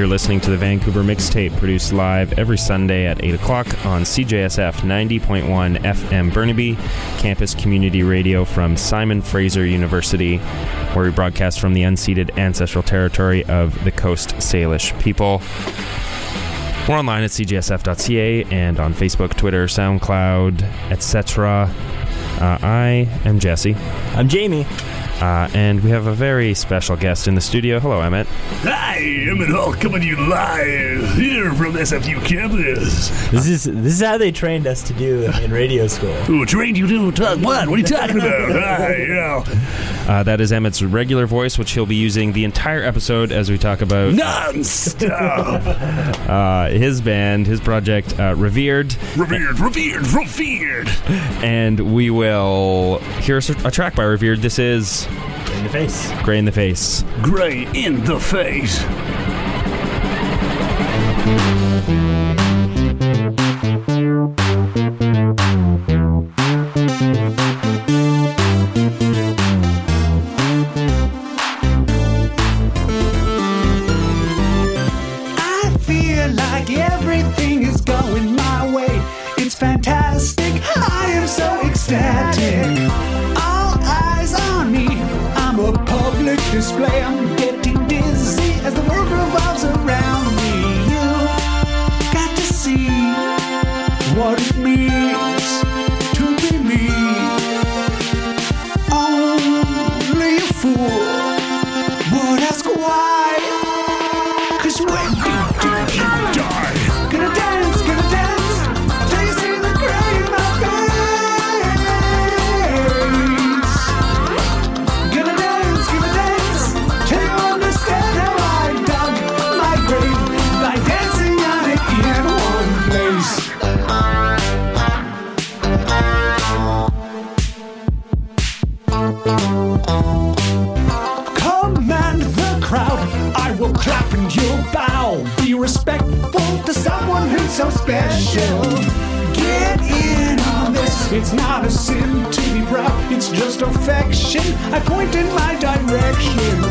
You're listening to the Vancouver Mixtape, produced live every Sunday at 8 o'clock on CJSF 90.1 FM Burnaby, campus community radio from Simon Fraser University, where we broadcast from the unceded ancestral territory of the Coast Salish people. We're online at cjsf.ca and on Facebook, Twitter, SoundCloud, etc. Uh, I am Jesse. I'm Jamie. Uh, and we have a very special guest in the studio. Hello, Emmett. Hi, Emmett Hall coming to you live here from SFU campus. This is this is how they trained us to do in radio school. Who trained you to talk what? What are you talking about? Hi, yeah. Uh, that is Emmett's regular voice, which he'll be using the entire episode as we talk about Non-stop. uh, his band, his project, uh, Revered, revered, revered, revered. and we will hear a, a track by Revered. This is In the face. Gray in the Face. Gray in the face. Only a fool affection. I point in my direction.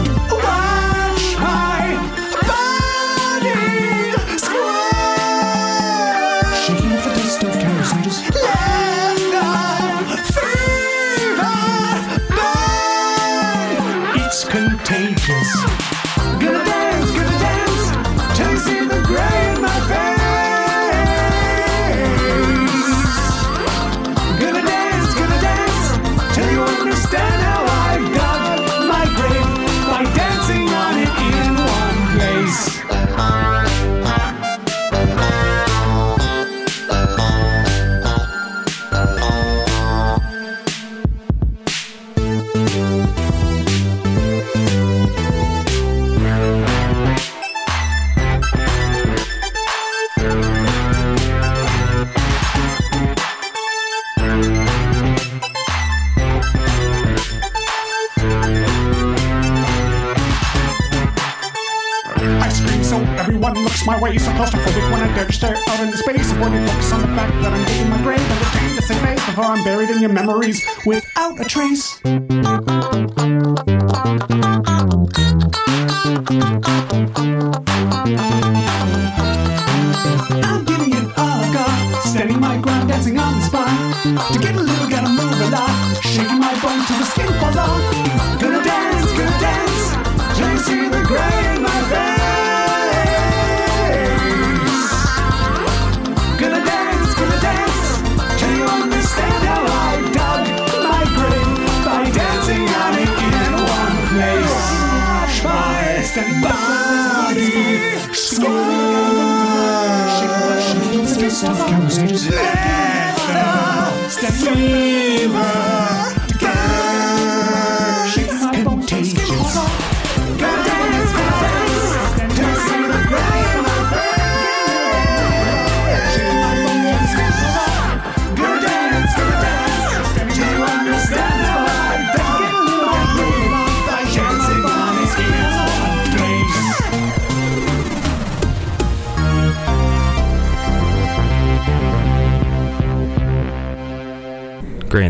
Avoiding focus on the fact that I'm digging my grave and retain the same face before I'm buried in your memories without a trace. I'm giving it all I got. Standing my ground, dancing on the spot. To get a little, gotta move a lot. Shaking my bones till the skin falls off. Gonna gonna Shaking the dust of. Let the fever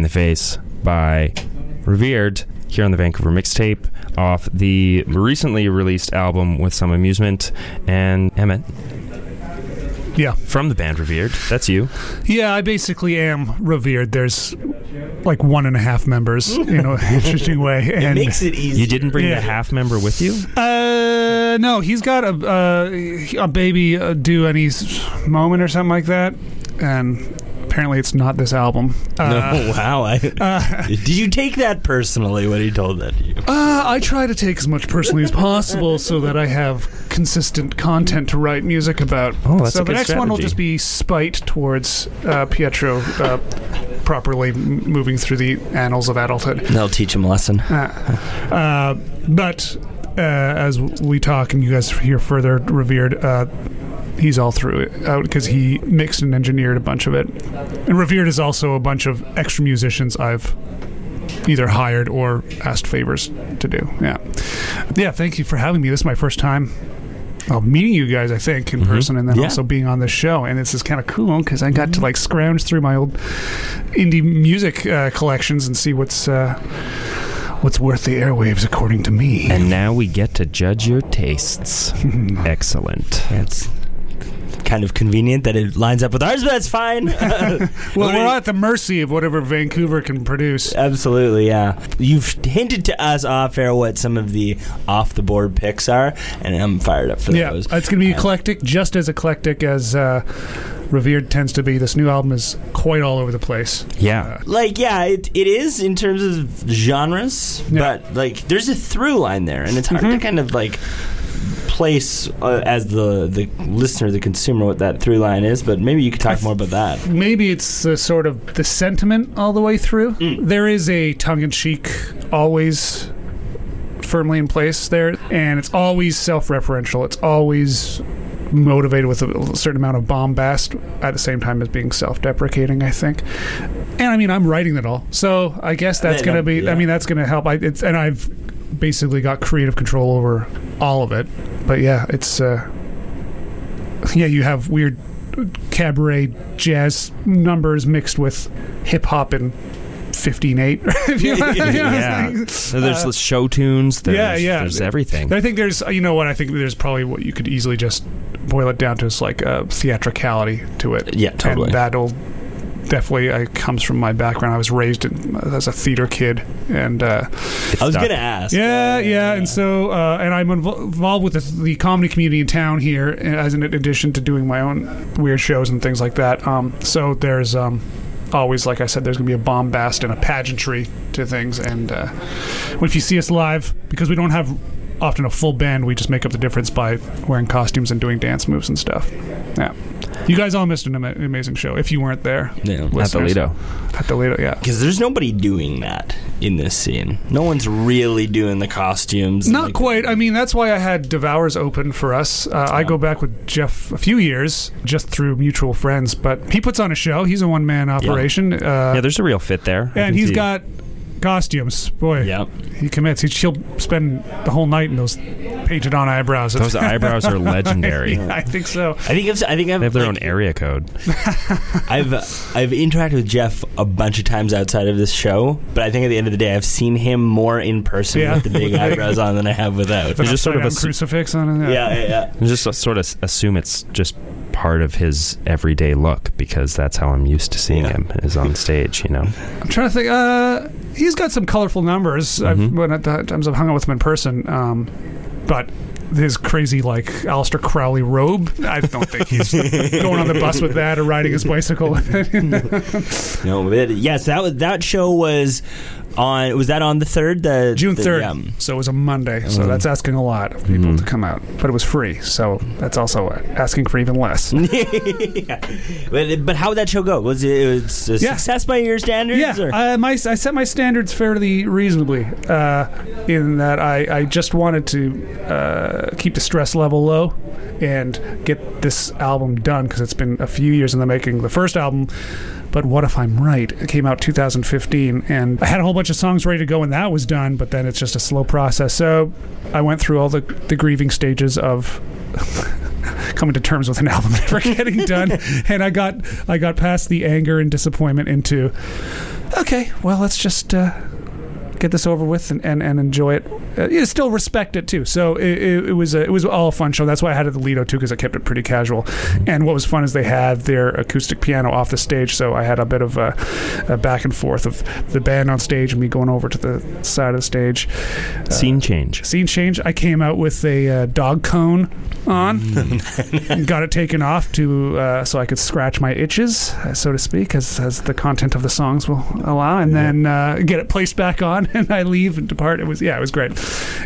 the Face by Revered. here on the Vancouver mixtape off the recently released album with some amusement. And Emmett, Yeah. from the band Revered, that's you. Yeah, I basically am revered. There's like one and a half members in an interesting way. It And makes it easy. You didn't bring Yeah. the half member with you? Uh, no, he's got a uh, a baby uh, due any moment or something like that, and apparently it's not this album. Uh, No, wow. I, did you take that personally when he told that to you? Uh, I try to take as much personally as possible so that I have consistent content to write music about. Oh, that's so a the good next one will just be spite towards uh, Pietro uh, properly m- moving through the annals of adulthood. They'll teach him a lesson. Uh, but uh, as we talk and you guys hear further, revered. Uh, He's all through it out because he mixed and engineered a bunch of it. And Revered is also a bunch of extra musicians I've either hired or asked favors to do. Yeah. Yeah, thank you for having me. This is my first time well, meeting you guys, I think, in person, and then Yeah. also being on this show. And this is kind of cool because I got to like scrounge through my old indie music uh, collections and see what's uh, what's worth the airwaves according to me. And now we get to judge your tastes. Excellent. It's kind of convenient that it lines up with ours, but that's fine. well, we're are- at the mercy of whatever Vancouver can produce. Absolutely, yeah. You've hinted to us off air what some of the off the board picks are, and I'm fired up for Yeah, those. Yeah, it's going to be Uh, eclectic, just as eclectic as uh, Revered tends to be. This new album is quite all over the place. Yeah. Like, yeah, it, it is in terms of genres, Yeah. but like, there's a through line there, and it's hard to kind of like place uh, as the the listener, the consumer, what that through line is. But maybe you could talk more about that. Maybe it's sort of the sentiment all the way through. There is a tongue in cheek, always firmly in place there, and it's always self referential. It's always motivated with a certain amount of bombast at the same time as being self deprecating, I think. And I mean, I'm writing it all. So I guess that's Yeah, going to be, yeah. I mean, that's going to help. I, it's, and I've basically got creative control over all of it. But yeah, it's, uh, yeah, you have weird cabaret jazz numbers mixed with hip hop and 15-8. you know what I'm yeah. So there's show tunes. There's, yeah, yeah. There's everything. I think there's, you know what? I think there's probably what you could easily just boil it down to is like a theatricality to it. Yeah, totally. And that'll definitely uh, comes from my background. I was raised in, as a theater kid, and uh, I was stuck. gonna ask. yeah, yeah, and so uh, and I'm invo- involved with the, the comedy community in town here, as an addition to doing my own weird shows and things like that. Um, so there's um, always, like I said, there's gonna be a bombast and a pageantry to things, and uh, if you see us live, because we don't have often a full band, we just make up the difference by wearing costumes and doing dance moves and stuff. Yeah, you guys all missed an ama- amazing show if you weren't there. Yeah. At the listeners. Lido. At the Lido, yeah. Because there's nobody doing that in this scene. No one's really doing the costumes. and, Not like, quite. I mean, that's why I had Devours open for us. Uh, I go back with Jeff a few years just through mutual friends, but he puts on a show. He's a one man operation. Uh, Yeah, there's a real fit there. I can and he's see- got costumes. Boy, Yep. he commits. He, he'll spend the whole night in those painted on eyebrows. Those eyebrows are legendary. Yeah, I think so. I think I've, I think I've They have their like, own area code. I've I've interacted with Jeff a bunch of times outside of this show, but I think at the end of the day, I've seen him more in person Yeah. with the big eyebrows on than I have without. The just sort of upside-down a s- crucifix on it. Yeah, yeah, yeah. And just sort of assume it's just part of his everyday look because that's how I'm used to seeing Yeah. him is on stage, you know. I'm trying to think. Uh, he's got some colorful numbers. I've, Mhm. when at the times I've hung out with him in person, um, but his crazy like Aleister Crowley robe. I don't think he's going on the bus with that or riding his bicycle. with it. No, but yes, that was that show was on. Was that on the third? The June the- third, yeah. so it was a Monday. So that's asking a lot of people to come out, but it was free. So that's also asking for even less. yeah. But but how would that show go? Was it, it was a Yeah. success by your standards? Yeah, or? uh, my, I set my standards fairly reasonably uh, in that I, I just wanted to uh, keep the stress level low and get this album done because it's been a few years in the making. The first album, but what if I'm right? It came out 2015, and I had a whole bunch of songs ready to go, and that was done. But then it's just a slow process. So I went through all the the grieving stages of coming to terms with an album never getting done and i got i got past the anger and disappointment into okay well let's just uh get this over with and, and, and enjoy it. Uh, you still respect it too. So it, it, it was a, it was all a fun show. That's why I had it at the Lido too because I kept it pretty casual. And what was fun is they had their acoustic piano off the stage, so I had a bit of a, a back and forth of the band on stage and me going over to the side of the stage. Scene change. Scene change. I came out with a uh, dog cone on, and got it taken off to uh, so I could scratch my itches, uh, so to speak, as, as the content of the songs will allow, and then uh, get it placed back on, and I leave and depart. It was yeah, it was great,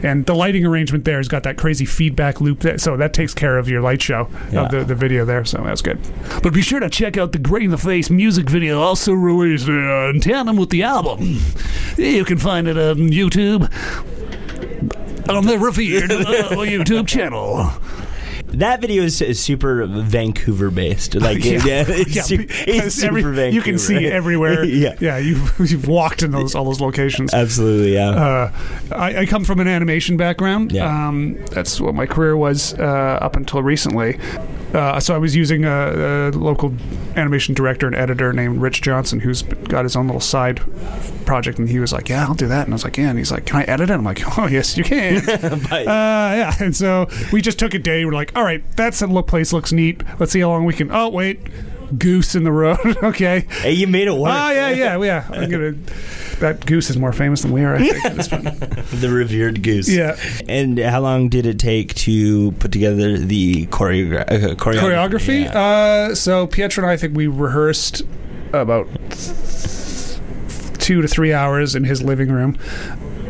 and the lighting arrangement there has got that crazy feedback loop, that, so that takes care of your light show Yeah. of the, the video there, so that's good. But be sure to check out the Gray in the Face music video, also released uh, in tandem with the album. You can find it on YouTube on the Revered uh, YouTube channel. That video is, is super Vancouver based. Like, Yeah. yeah, it's, Yeah, su- because it's super every- Vancouver. you can see it everywhere. yeah, yeah, you've you've walked in those all those locations. absolutely. Yeah. Uh, I, I come from an animation background. Yeah. Um, that's what my career was uh, up until recently. Uh, so I was using a, a local animation director and editor named Rich Johnson, who's got his own little side project, and he was like, "Yeah, I'll do that." And I was like, "Yeah," and he's like, "Can I edit it?" I'm like, "Oh, yes, you can." Uh, yeah, and so we just took a day. We're like, all right, that look place looks neat. Let's see how long we can. Oh wait, goose in the road. okay. hey, you made it work. Oh yeah, yeah, yeah. I'm gonna. That goose is more famous than we are. I think. at this point. the revered goose. Yeah. And how long did it take to put together the choreogra- uh, choreography? Choreography. Yeah. Uh, so Pietro and I, I think we rehearsed about two to three hours in his living room.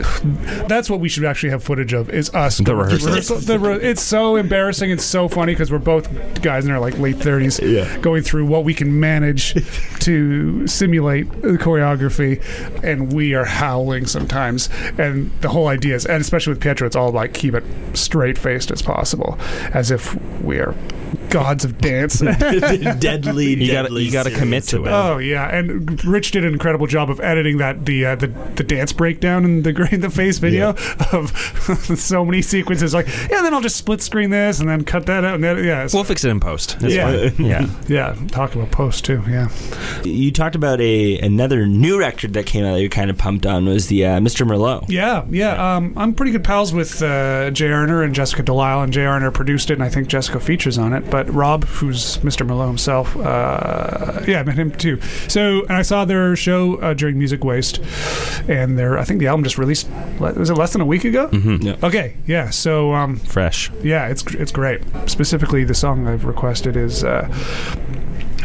That's what we should actually have footage of is us. The going through rehearsal. rehearsal. The re- it's so embarrassing. It's so funny because we're both guys in our like late thirties, Yeah. going through what we can manage to simulate the choreography, and we are howling sometimes. And the whole idea is, and especially with Pietro, it's all like keep it straight faced as possible, as if we are gods of dance. deadly, You gotta- deadly you gotta commit to it. Oh yeah, and Rich did an incredible job of editing that the uh, the, the dance breakdown in the Gray in the Face video of so many sequences. Like yeah, then I'll just split screen this and then cut that out. And then, yeah, We'll fix it in post. It's Yeah. fine. Yeah. yeah. Talk about post too. Yeah, You talked about a another new record that came out that you're kind of pumped on was the uh, Mr. Merlot. yeah, yeah. Um, I'm pretty good pals with uh, Jay Arner and Jessica Delisle, and Jay Arner produced it, and I think Jessica features on it. But Rob, who's Mr. Merlot himself, uh, yeah, I met him too. So and I saw their show uh, during Music Waste, and their I think the album just released. Le- Was it less than a week ago? Mm-hmm. Yeah. Okay, yeah. So um, Fresh. yeah, it's it's great. Specifically, the song I've requested is uh,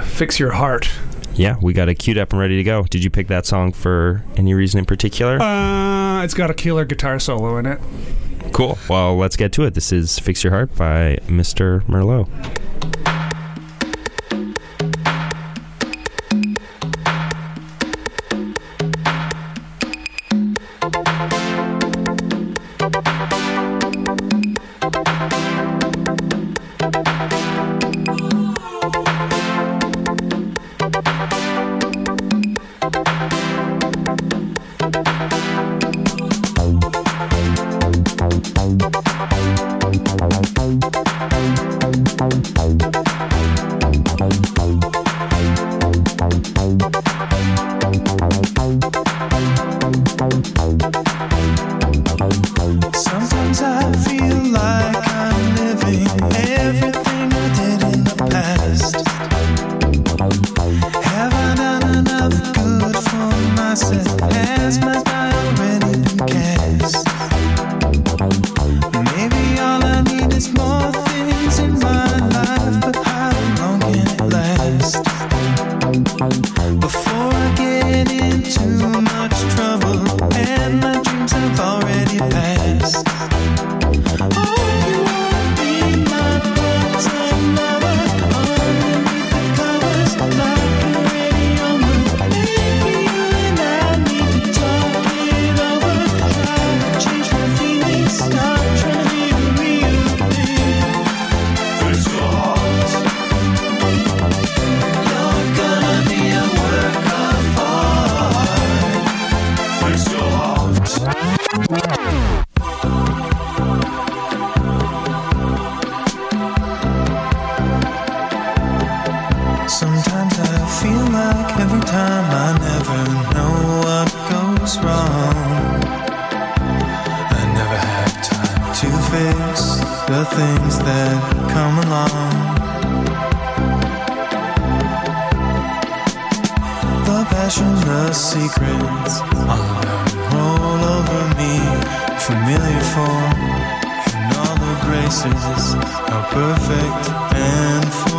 "Fix Your Heart." Yeah, we got it queued up and ready to go. Did you pick that song for any reason in particular? Uh, it's got a killer guitar solo in it. cool. Well, let's get to it. This is Fix Your Heart by Mr. Merlot. feel like every time I never know what goes wrong. I never have time to fix the things that come along. The passion, the secrets, all roll over me, familiar form, and all the graces are perfect and full.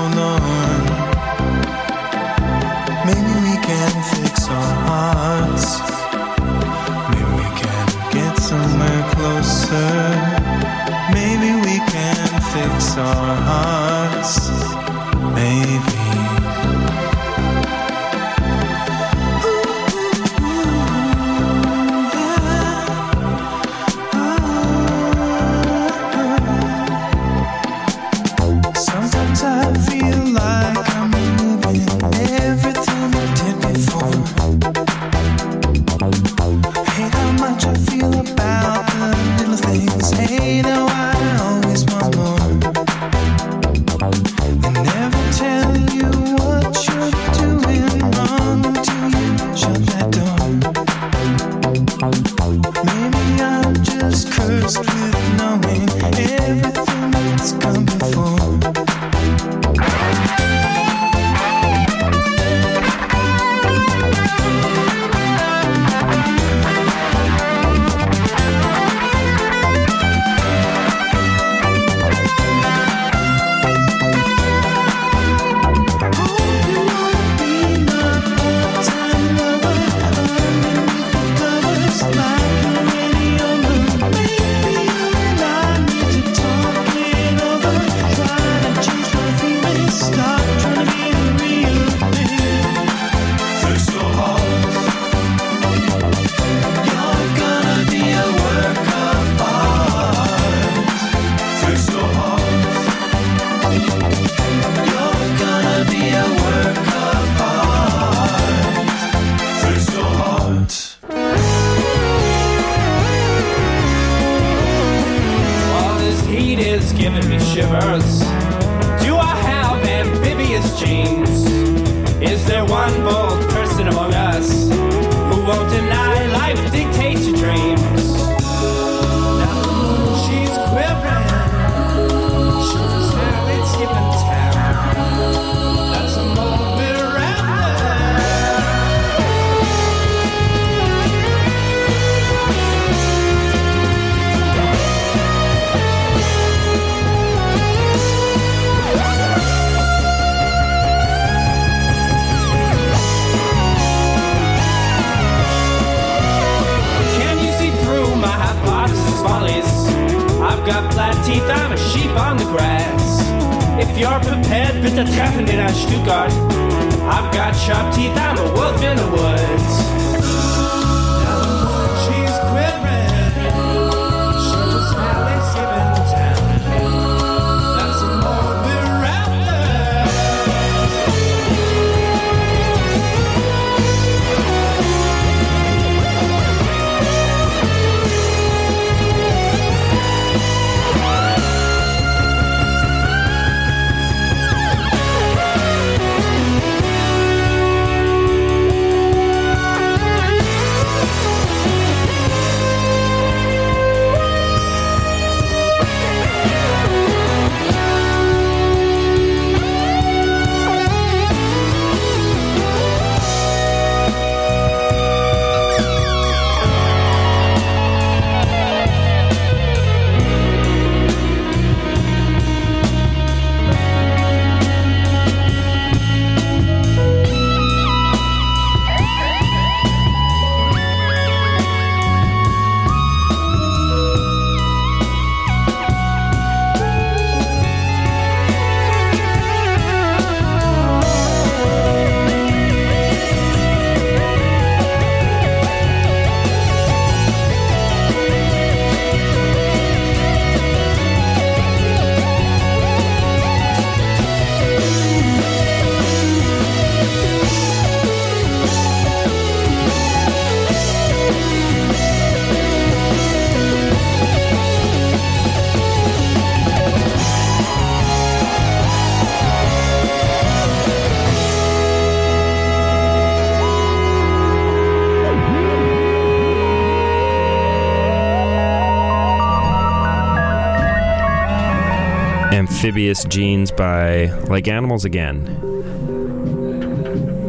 Amphibious Genes by Like Animals Again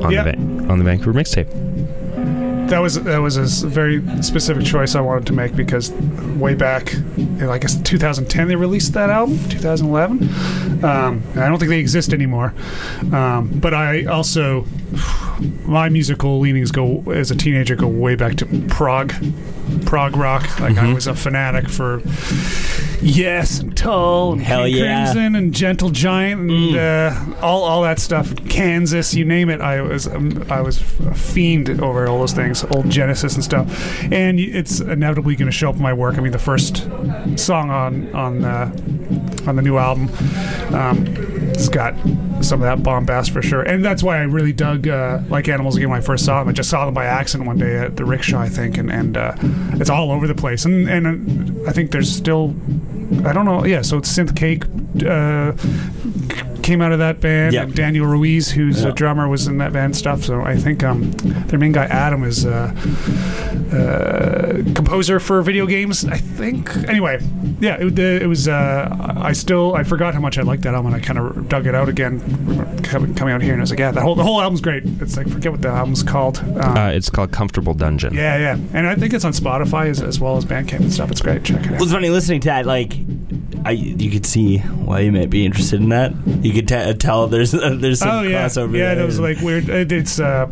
on the Va- on the Vancouver mixtape. That was that was a very specific choice I wanted to make because way back, in, I guess 2010 they released that album, 2011. Um, I don't think they exist anymore. Um, but I also my musical leanings go as a teenager go way back to prog, prog rock. Like I was a fanatic for Yes and Tull and Hell King yeah. Crimson and Gentle Giant and uh, all all that stuff. Kansas, you name it. I was um, I was a fiend over all those things, old Genesis and stuff. And y- it's inevitably going to show up in my work. I mean, the first song on on uh, on the new album, um, it's got some of that bombast for sure. And that's why I really dug uh, like Animals again when I first saw them. I just saw them by accident one day at the rickshaw, I think, and and uh, it's all over the place. And and uh, I think there's still I don't know. Yeah, so it's Synth Cake uh, came out of that band. Yeah. And Daniel Ruiz, who's Yeah. a drummer, was in that band stuff. So I think um, their main guy Adam is uh, uh, composer for video games. I think. Anyway, yeah, it, it was. Uh, I still I forgot how much I liked that album. and I kind of dug it out again coming, coming out here, and I was like, yeah, the whole the whole album's great. It's like forget what the album's called. Um, Uh, it's called Comfortable Dungeon. yeah, yeah, and I think it's on Spotify as, as well as Bandcamp and stuff. It's great. Check it out. Well, it's funny listening to that. Like, I you could see why you might be interested in that. You could t- tell there's there's some oh yeah, crossover. yeah. there. Those like weird. it- It's uh,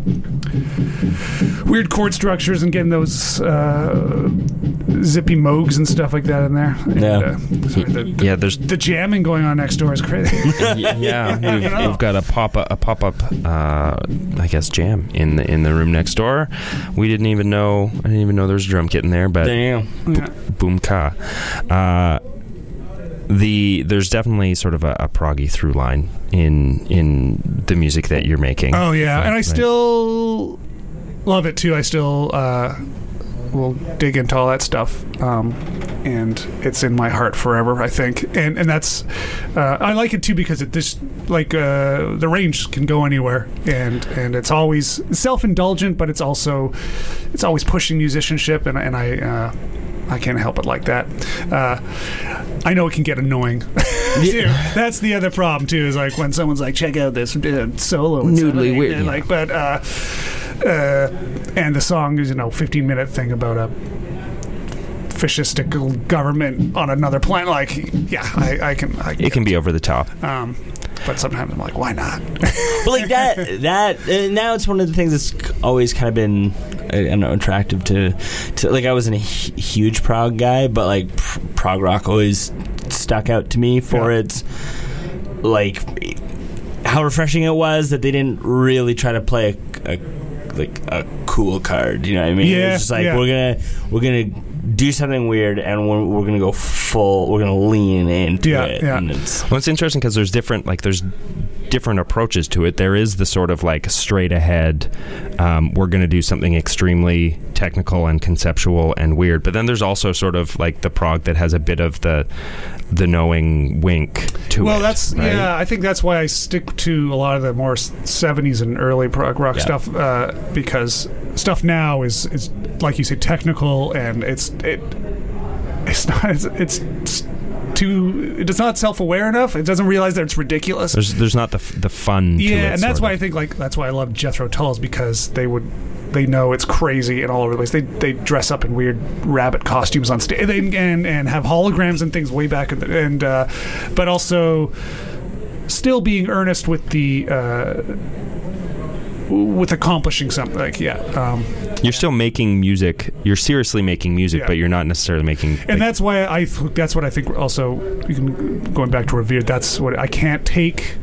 weird chord structures and getting those uh, zippy moogs and stuff like that in there. And, Yeah. uh, sorry, the, the, Yeah, there's the jamming going on next door is crazy. yeah, we've, we've got a pop up, a pop up, uh, I guess jam in the in the room next door. We didn't even know. I didn't even know there was a drum kit in there, but Damn. yeah. boom ka. Uh, the there's definitely sort of a, a proggy through line in in the music that you're making. Oh yeah, and I Right. still love it too. I still uh, will dig into all that stuff, um, and it's in my heart forever. I think, and and that's uh, I like it too because it just like uh, the range can go anywhere, and and it's always self indulgent, but it's also it's always pushing musicianship, and and I. I can't help it like that. Uh, I know it can get annoying. too. That's the other problem too. Is like when someone's like, "Check out this uh, solo," and Noodly weird, and yeah. like, but uh, uh, and the song is you know 15 minute thing about a fascistic government on another planet. Like, yeah, I, I can. I It can be over the top. Um, but sometimes I'm like, why not? But like that, that uh, now it's one of the things that's always kind of been uh, I don't know attractive to, to like I wasn't a huge prog guy, but like pr- prog rock always stuck out to me for Yeah. its like how refreshing it was that they didn't really try to play a, a like a cool card. You know what I mean? Yeah, it's just like yeah. we're gonna we're gonna do something weird and we're, we're gonna go full. We're gonna lean into Yeah, it. yeah. And it's, Well, it's interesting because there's different like there's different approaches to it. There is the sort of like straight ahead. Um, we're going to do something extremely technical and conceptual and weird. But then there's also sort of like the prog that has a bit of the the knowing wink to it. well, that's right? yeah. I think that's why I stick to a lot of the more '70s and early prog rock Yeah. stuff uh, because stuff now is is like you say technical and it's it it's not it's, it's too it's not self-aware enough. It doesn't realize that it's ridiculous. There's there's not the the fun. to yeah, it, and that's why of. I think like that's why I love Jethro Tulls because they would they know it's crazy and all over the place. They they dress up in weird rabbit costumes on stage they, and and have holograms and things way back in the, and uh, but also still being earnest with the. Uh, with accomplishing something like yeah um, You're still making music. You're seriously making music, Yeah. but you're not necessarily making. and like, that's why I th- that's what I think also you can going back to Revere that's what I can't take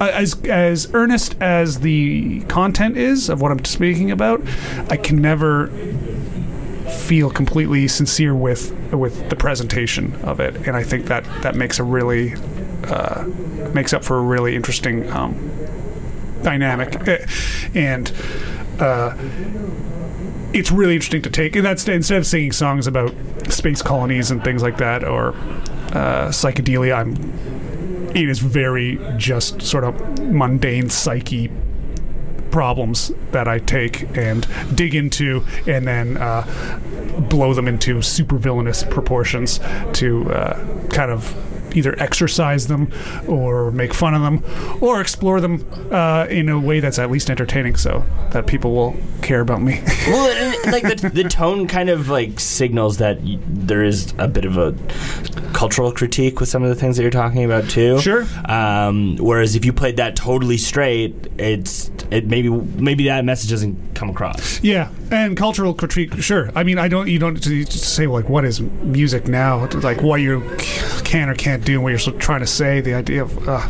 uh, as as earnest as the content is of what I'm speaking about I can never feel completely sincere with with the presentation of it and I think that that makes a really uh, makes up for a really interesting um, dynamic. Eh, and uh, it's really interesting to take and that's instead of singing songs about space colonies and things like that or uh, psychedelia i'm it is very just sort of mundane psyche problems that i take and dig into and then uh, blow them into super villainous proportions to uh, kind of either exercise them or make fun of them or explore them uh, in a way that's at least entertaining so that people will care about me. well, like the, the tone kind of like signals that y- there is a bit of a cultural critique with some of the things that you're talking about too. Sure. Um, whereas if you played that totally straight, it's it maybe maybe that message doesn't come across. Yeah, and cultural critique. Sure. I mean, I don't. You don't say like what is music now, like what you can or can't do, and what you're trying to say. The idea of. Uh,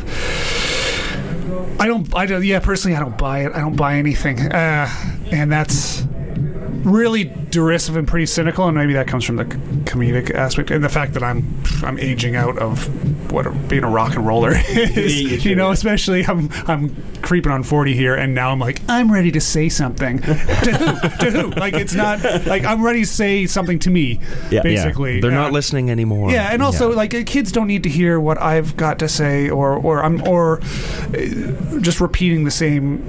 I don't. I don't. Yeah, personally, I don't buy it. I don't buy anything, uh, and that's really derisive and pretty cynical. And maybe that comes from the c- comedic aspect and the fact that I'm I'm aging out of what being a rock and roller is. you know, especially I'm I'm creeping on 40 here, and now I'm like I'm ready to say something to who? To who? Like it's not like I'm ready to say something to me. Yeah. basically, They're Uh, not listening anymore. yeah, and also like uh, kids don't need to hear what I've got to say, or or I'm or uh, just repeating the same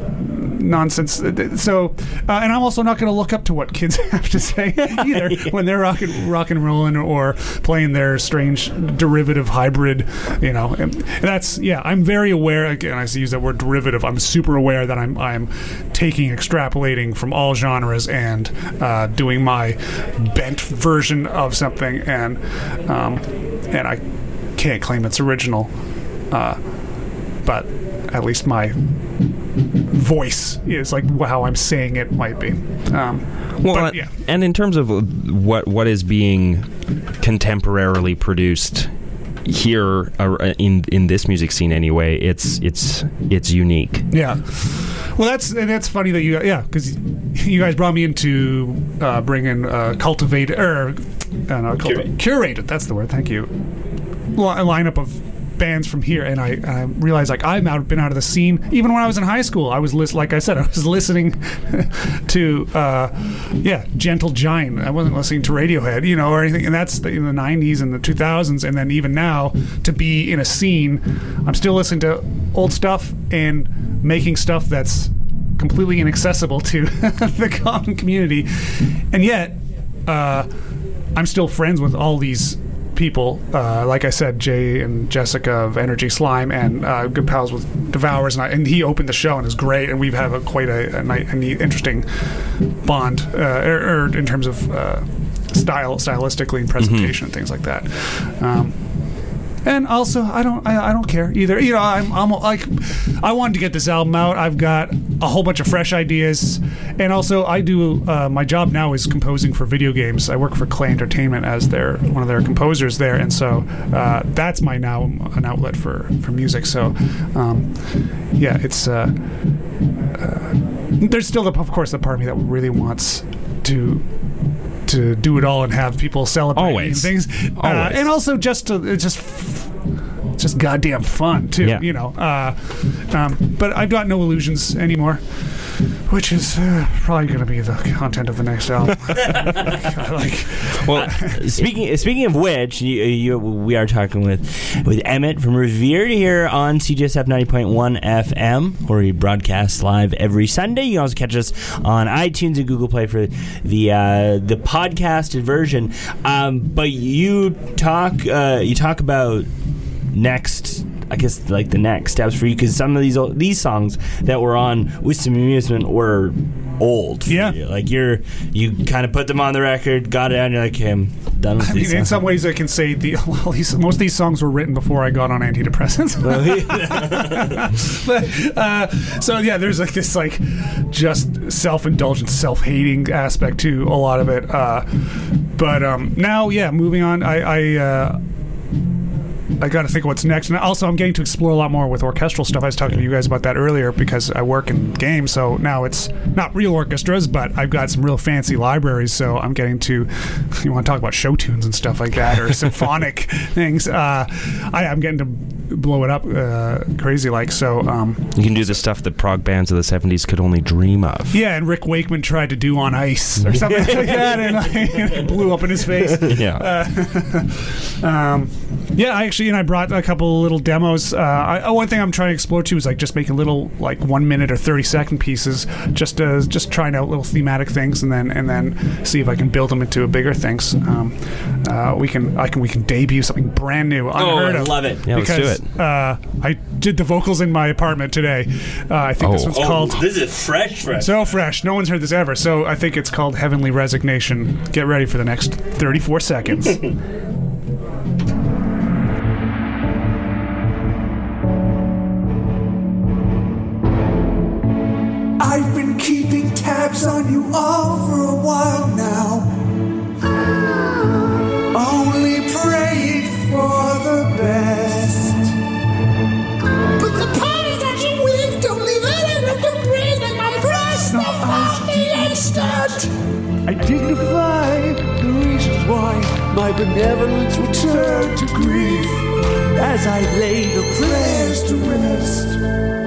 nonsense. Uh, So, uh, and I'm also not going to look up to what kids have to say either when they're rock and, rock and rolling or playing their strange derivative hybrid. You know, and that's yeah. I'm very aware. Again, I use that word derivative. I'm super aware that I'm I'm taking extrapolating from all genres and uh, doing my bent version of something, and um, and I can't claim it's original, uh, but at least my voice is like how I'm saying it might be. Um, Well, but, uh, yeah. and in terms of what what is being contemporarily produced here uh, in in this music scene anyway, it's it's it's unique. Yeah. Well, that's and that's funny that you yeah because you guys brought me into uh, bringing uh, cultivate or uh, no, culti- curated. That's the word. Thank you. Li- a lineup of bands from here, and I, I realized like I've out, been out of the scene. Even when I was in high school, I was list like I said, I was listening to uh, yeah, Gentle Giant. I wasn't listening to Radiohead, you know, or anything. And that's the, in the '90s and the 2000s, and then even now to be in a scene, I'm still listening to old stuff and making stuff that's completely inaccessible to the common community, and yet uh, I'm still friends with all these people. Uh, like I said, Jay and Jessica of Energy Slime, and uh, good pals with Devours, and, I, and he opened the show and is great, and we've had a, quite a, a, nice, a neat, interesting bond, uh, er, er, in terms of uh, style, stylistically and presentation, and things like that. Um, and also, I don't, I, I don't care either. You know, I'm, I'm like, I wanted to get this album out. I've got a whole bunch of fresh ideas, and also, I do. Uh, my job now is composing for video games. I work for Klei Entertainment as their one of their composers there, and so uh, that's my now an outlet for for music. So, um, yeah, it's. Uh, uh, there's still, the, of course, the part of me that really wants to to do it all and have people celebrate Always. and things, Uh, Always. and also just to just it's just goddamn fun too. Yeah. You know, uh, um, but I've got no illusions anymore, which is uh, probably going to be the content of the next album. like, Well, Speaking speaking of which, you, you, we are talking with with Emmett from Revered here on CJSF 90.1 FM, where we broadcast live every Sunday. You can also catch us on iTunes and Google Play for the uh, the podcasted version. Um, but you talk uh, you talk about next. I guess like the next steps for you because some of these old, these songs that were on with some amusement were old. Yeah. you. like you're you kind of put them on the record, got it and you're like, hey, I'm done with I these. mean, in some ways, I can say the well, these, most of these songs were written before I got on antidepressants. but uh, so yeah, there's like this like just self-indulgent, self-hating aspect to a lot of it. Uh, but um, now, yeah, moving on. I. I uh, I got to think of what's next. And also, I'm getting to explore a lot more with orchestral stuff. I was talking to you guys about that earlier because I work in games. So now it's not real orchestras, but I've got some real fancy libraries. So I'm getting to, you want to talk about show tunes and stuff like that or symphonic things. Uh, I, I'm getting to blow it up uh, crazy like. So, um, you can do the stuff that prog bands of the '70s could only dream of. yeah, and Rick Wakeman tried to do on ice or something like that and like, it blew up in his face. Yeah. um, yeah, I actually actually, and I brought a couple little demos. Uh, I, uh, one thing I'm trying to explore too is like just making little like one minute or thirty second pieces, just uh, just trying out little thematic things, and then and then see if I can build them into bigger things. Um, uh, we can I can we can debut something brand new, unheard oh, I of. love it. Yeah, let's do because, it. Uh, I did the vocals in my apartment today. Uh, I think this Oh. one's Oh, called. this is fresh, fresh. So fresh. No one's heard this ever. So I think it's called Heavenly Resignation. Get ready for the next 34 seconds. I. dignify the reasons why my benevolence turn to grief as I lay the prayers to rest.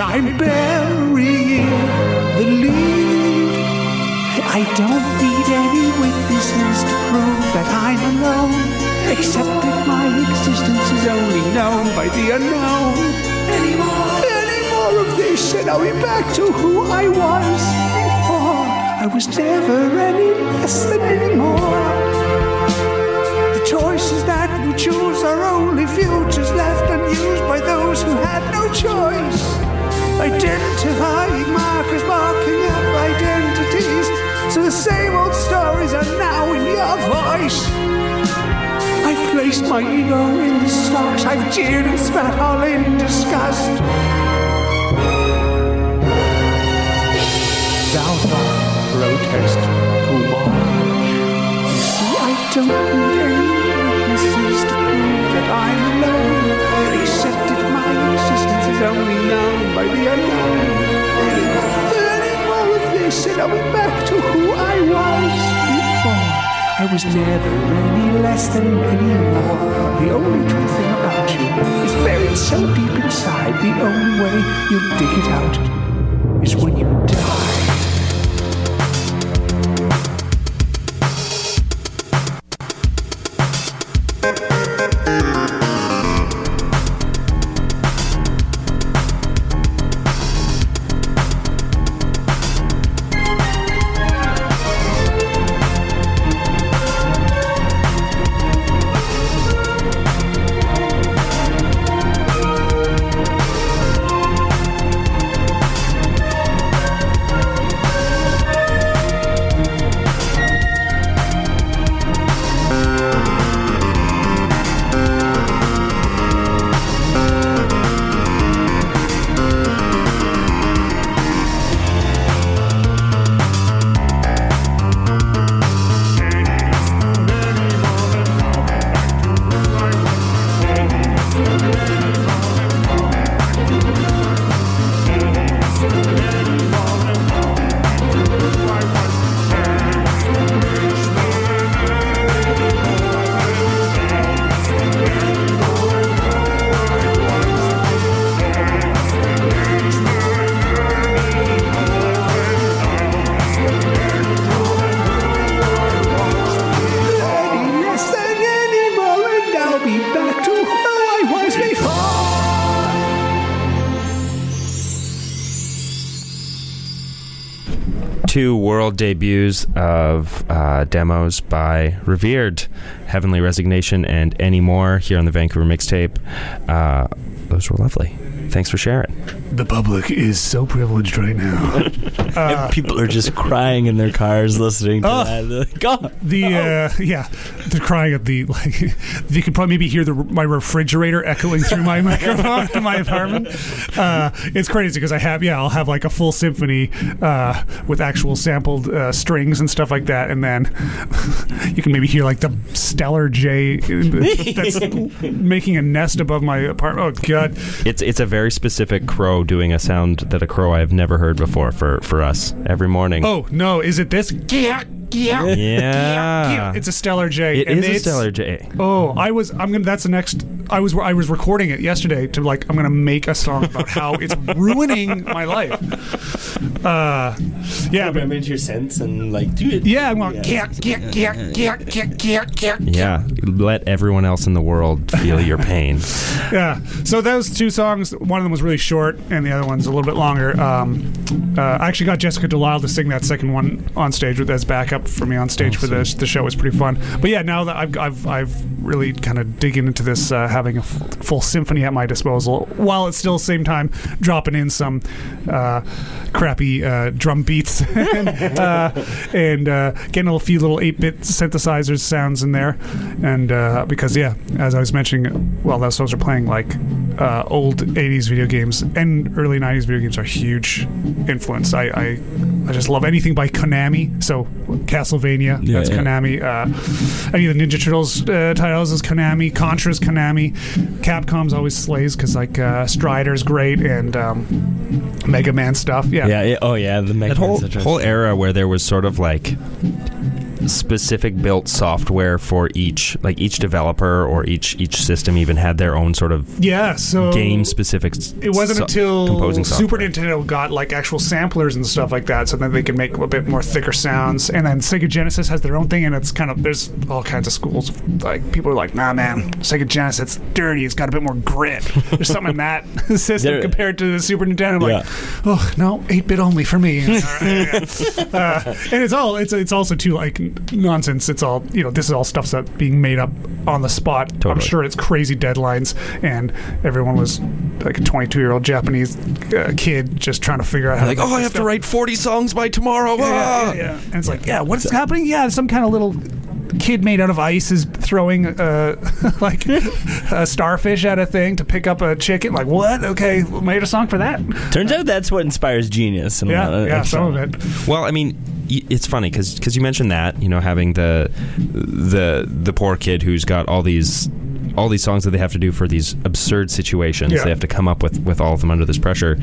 I'm burying the lead. I don't need any witnesses to prove that I'm alone, except that my existence is only known by the unknown. Any more, any more of this, and I'll be back to who I was before. I was never any less than anymore. The choices that we choose are only futures left unused by those who had no choice. Identifying markers marking up identities. So the same old stories are now in your voice. I've placed my ego in the stocks. I've jeered and spat all in disgust. Thou protest too. You see, I don't need any existence is only known by the unknown. Any more of this, and I'll be back to who I was before. I was never any less than any more. The only true thing about you is buried so deep inside. The only way you'll dig it out world debuts of uh, demos by Revered, Heavenly Resignation, and Any More here on the Vancouver mixtape. Uh, those were lovely. Thanks for sharing. The public is so privileged right now. And people are just crying in their cars listening to Oh. that. They're like, "Oh." The uh, yeah, they're crying at the like. You could probably maybe hear the my refrigerator echoing through my microphone in my apartment. Uh, it's crazy because I have yeah, I'll have like a full symphony uh, with actual sampled uh, strings and stuff like that, and then you can maybe hear like the Steller jay that's making a nest above my apartment. Oh god, It's it's a very specific crow doing a sound that a crow I have never heard before for, for us every morning. oh no, is it this? Yeah, yeah, yeah. It's a Steller jay. It and is a it's- Steller jay. Oh, I was. I'm gonna. That's the next. I was. I was recording it yesterday to like. I'm gonna make a song about how it's ruining my life. Uh, yeah, but I'm into your sense and like, do it. yeah. I'm going. Yeah, yeah, yeah, yeah, yeah, yeah, yeah. Yeah, let everyone else in the world feel your pain. Yeah. So those two songs, one of them was really short, and the other one's a little bit longer. Um, uh, I actually got Jessica Delisle to sing that second one on stage with as backup for me on stage for this. the show. It was pretty fun. But yeah, now that I've I've, I've really kind of digging into this, uh, having a f- full symphony at my disposal, while at still same time dropping in some uh, crappy uh, drum beats and, uh, and uh, getting a few little eight bit synthesizers sounds in there, and uh, because yeah, as I was mentioning, while those songs are playing, like uh, old '80s video games and early '90s video games are huge influence. I I, I just love anything by Konami. So Castlevania, Yeah, that's yeah. Konami. Uh, any of the Ninja Turtles uh, titles is Konami. Contra's Konami. Capcom's always slays because like uh, Strider's great and um, Mega Man stuff. Yeah. Yeah, yeah. Oh, yeah. The Mega That whole Man whole era where there was sort of like specific built software for each like each developer or each each system even had their own sort of Yeah, so game specific It wasn't until composing Super. Nintendo got like actual samplers and stuff like that, so then they could make a bit more thicker sounds. And then Sega Genesis has their own thing, and it's kind of there's all kinds of schools. Like people are like, Nah, man, Sega Genesis, it's dirty. It's got a bit more grit. There's something in that system There- compared to the Super Nintendo. I'm like, Yeah. oh no, eight bit only for me. All right, yeah. uh, and it's all it's it's also too like nonsense. It's all you know. This is all stuff that's being made up on the spot. I'm sure it's crazy deadlines, and everyone was like a 22 year old Japanese uh, kid just trying to figure out how like to oh I this have to write 40 songs by tomorrow Yeah, ah!" yeah, yeah. And it's like, yeah, what's happening? Yeah, some kind of little kid made out of ice is throwing uh, like a starfish at a thing to pick up a chicken. Like, what? Okay, made a song for that. Turns out that's what inspires genius. And a lot Yeah, of yeah, some of it. Well, I mean, y- it's funny because you mentioned that you know having the the the poor kid who's got all these all these songs that they have to do for these absurd situations. Yeah. They have to come up with with all of them under this pressure.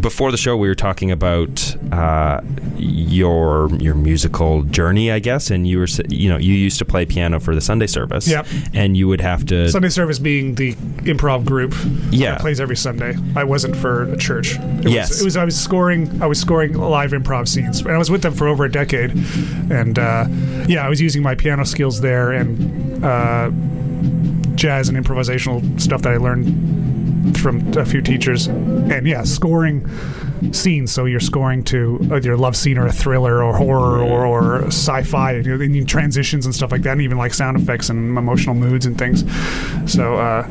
Before the show, we were talking about uh, your your musical journey, I guess, and you were you know you used to play piano for the Sunday service. Yep. and you would have to Sunday service being the improv group Yeah. that plays every Sunday. I wasn't for a church. It Yes. was, it was I was scoring I was scoring live improv scenes, and I was with them for over a decade. And uh, yeah, I was using my piano skills there and uh, jazz and improvisational stuff that I learned from a few teachers. And yeah, scoring scenes. So you're scoring to a love scene or a thriller or horror or, or sci-fi, and you, you transitions and stuff like that, and even like sound effects and emotional moods and things. So uh,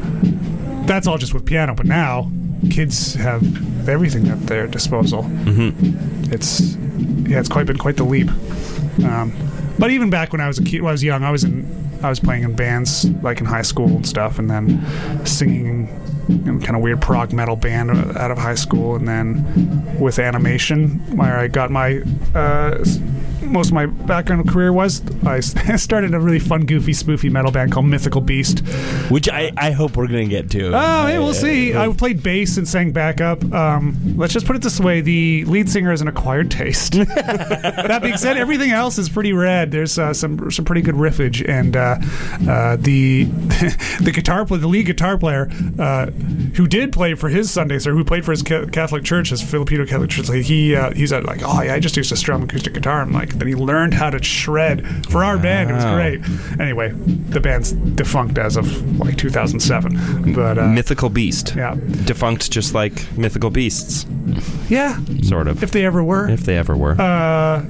that's all just with piano. But now kids have everything at their disposal. Mm-hmm. It's yeah, it's quite been quite the leap. Um, but even back when I was a kid, when I was young, I was in I was playing in bands like in high school and stuff, and then singing in kind of weird prog metal band out of high school, and then with animation, where I got my uh, most of my background career was I started a really fun, goofy, spoofy metal band called Mythical Beast. Which I, I hope we're going to get to. Oh, hey, we'll see. I played bass and sang backup. Um, let's just put it this way: the lead singer is an acquired taste. that being said, everything else is pretty rad. There's uh, some some pretty good riffage, and uh, uh, the the guitar player, the lead guitar player, uh, who did play for his Sunday service, who played for his Catholic church, his Filipino Catholic church, like he uh, he's uh, like, oh yeah, I just used to strum acoustic guitar. I'm like, Then he learned how to shred for our band. It was great. Anyway, the band's defunct as of like 2007. But uh, Mythical beast. yeah, Defunct just like mythical beasts, yeah, sort of. if they ever were. if they ever were. Uh,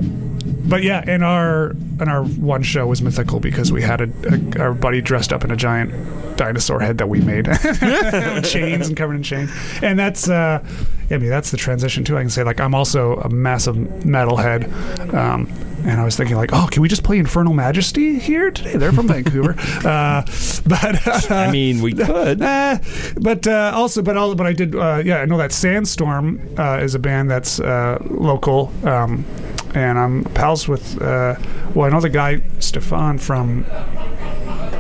but yeah, and our and our one show was mythical because we had a, a our buddy dressed up in a giant dinosaur head that we made chains and covered in chains, and that's uh, I mean that's the transition too. I can say like I'm also a massive metalhead. Um, and I was thinking, like, oh, can we just play Infernal Majesty here today? They're from Vancouver, uh, but I mean, we could. uh, but uh, also, but all, but I did. Uh, yeah, I know that Sandstorm uh, is a band that's uh, local, um, and I'm pals with. Uh, well, I know the guy Stefan from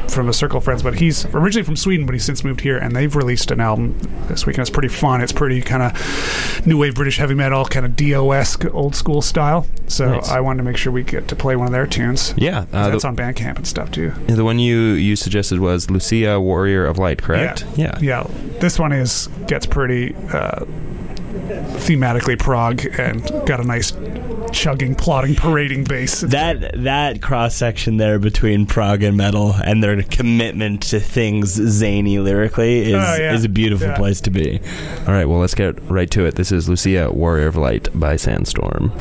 from a circle of friends, but he's originally from Sweden, but he's since moved here, and they've released an album this weekend. it's pretty fun. It's pretty kind of new wave British heavy metal, kind of DOS old school style. So Nice. I wanted to make sure we get to play one of their tunes. Yeah, uh, that's the, on Bandcamp and stuff too. the one you you suggested was Lucia, Warrior of Light, correct? Yeah. Yeah. This one is gets pretty uh, thematically prog and got a nice chugging, plotting, parading bass. That that cross section there between prog and metal and their commitment to things zany lyrically is Oh, yeah. is a beautiful Yeah. place to be. All right, well, let's get right to it. This is Lucia, Warrior of Light by Sandstorm.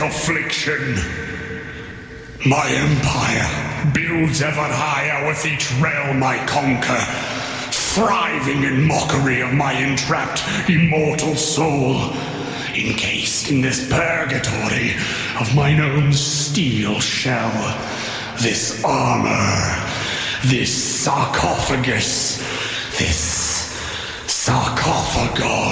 Affliction! My empire builds ever higher with each realm I conquer, thriving in mockery of my entrapped immortal soul, encased in this purgatory of mine own steel shell, this armor, this sarcophagus, this sarcophagarmor.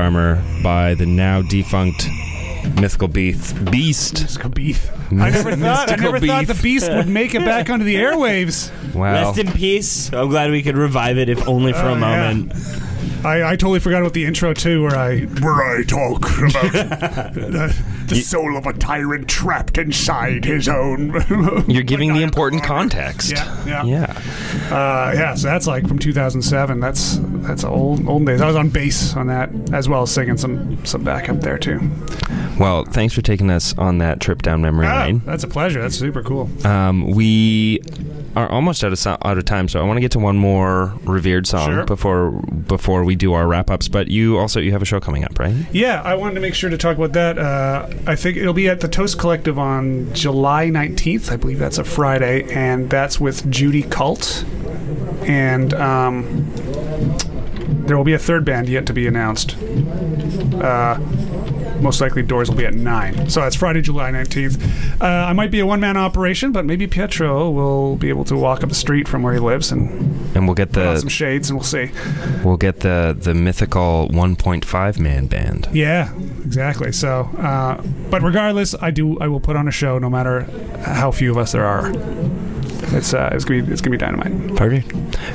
Armor by the now defunct Mythical Beast. Beast. Mystical Beast. I never thought. I Mystical never thought the beef. beast would make it back onto the airwaves. Wow. Rest in peace. I'm glad we could revive it, if only for Oh, a yeah. moment. I, I totally forgot about the intro too, where I Where I talk about the, the soul of a tyrant trapped inside his own. You're giving the important context. yeah yeah Yeah. uh, yeah. So that's like from 2007. That's that's old old days. I was on bass on that as well as singing some some backup there too. Well, thanks for taking us on that trip down memory Ah, lane. that's a pleasure. That's super cool. Um, we are almost out of so- out of time, so I want to get to one more revered song Sure. before before we do our wrap ups. But you also you have a show coming up, right? Yeah, I wanted to make sure to talk about that. Uh, I think it'll be at the Toast Collective on July 19th. I believe that's a Friday, and that's with Judy Cult. And um, there will be a third band yet to be announced. Uh, most likely, doors will be at 9. So that's Friday, July 19th. Uh, I might be a one man operation, but maybe Pietro will be able to walk up the street from where he lives and And we'll get put on some shades, and we'll see. we'll get the the mythical 1.5 man band. Yeah, exactly. So, uh, but regardless, I do. I will put on a show, no matter how few of us there are. It's uh, it's gonna be it's gonna be dynamite. Perfect.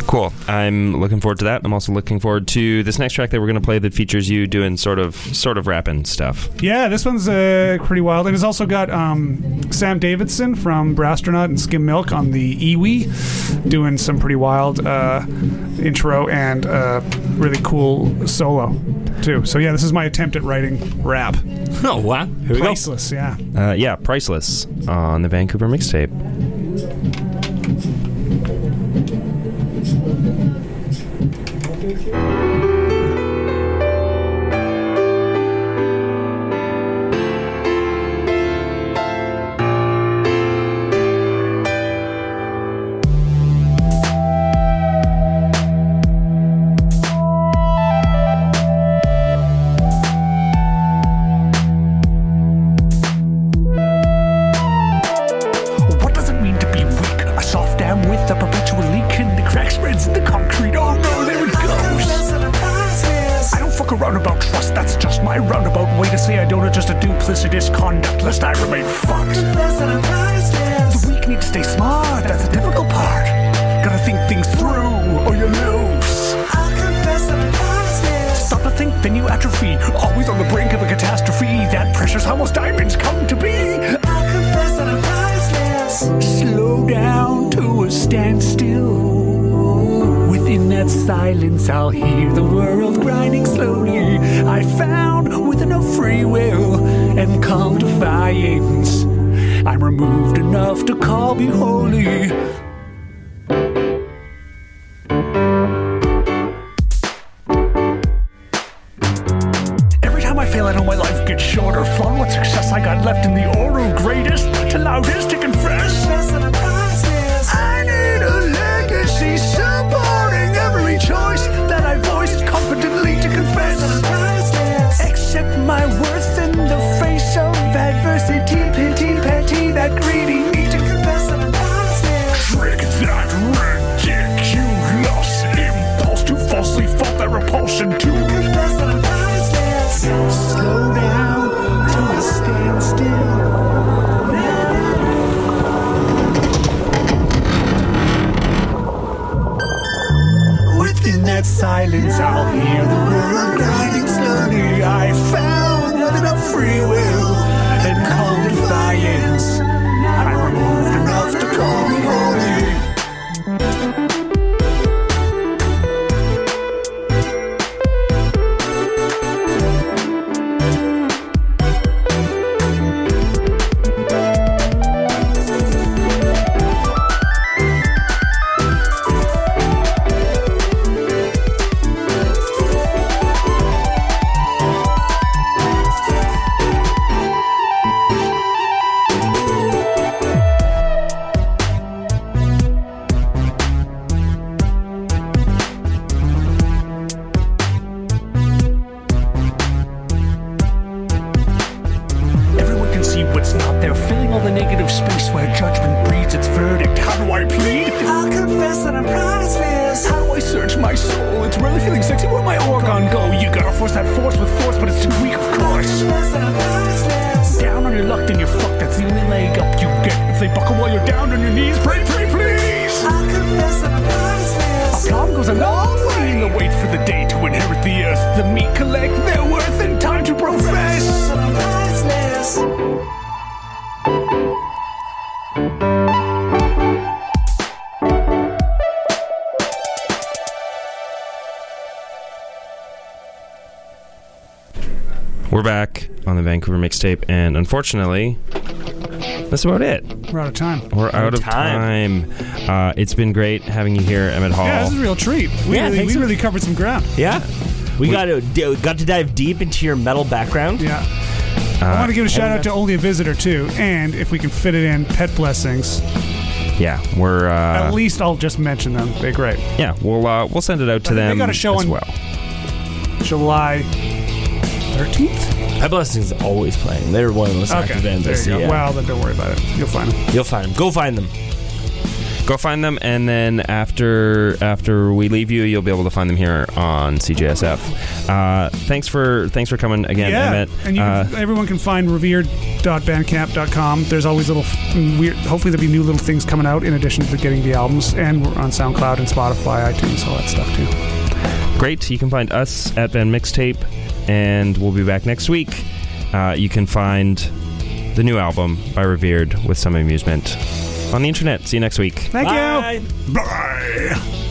Cool. I'm looking forward to that. I'm also looking forward to this next track that we're going to play that features you doing sort of sort of rapping stuff. Yeah, this one's uh, pretty wild, and it's also got um, Sam Davidson from Brasstronaut and Skim Milk on the EWI, doing some pretty wild uh, intro and uh, really cool solo too. So yeah, this is my attempt at writing rap. Oh wow! Here we go. Priceless, yeah. Uh, yeah, priceless on the Vancouver mixtape. How most diamonds come to be. I confess that I'm priceless. Slow down to a standstill. Within that silence, I'll hear the world grinding slowly. I found with enough free will and calm defiance. I'm removed enough to call me holy. Vancouver mixtape, and unfortunately, that's about it. We're out of time. We're out of time. time. Uh, it's been great having you here, Emmett Hall. Yeah, this is a real treat. We, Yeah, really, we so- really covered some ground. Yeah. We got to d- got to dive deep into your metal background. Yeah. I want to give a shout out to Only a Visitor too, and if we can fit it in, Pet Blessings. yeah, we're uh, At least I'll just mention them. They're great. yeah. We'll uh, we'll send it out to They them got a show as on- well. July 13th. Pet Blessings is always playing. They're one of the most active bands I there see. you go. yeah. Well, then don't worry about it. You'll find them. You'll find them. Go find them. Go find them, and then after after we leave you, you'll be able to find them here on CJSF. Uh, thanks for thanks for coming again, yeah, Emmett. and you Uh, can, everyone can find revered.bandcamp.com. There's always little weird. Hopefully, there'll be new little things coming out in addition to getting the albums, and we're on SoundCloud and Spotify, iTunes, all that stuff too. great. You can find us at Van Mixtape, and we'll be back next week. Uh, you can find the new album by Revered with some amusement on the internet. See you next week. Thank you. Bye. Bye.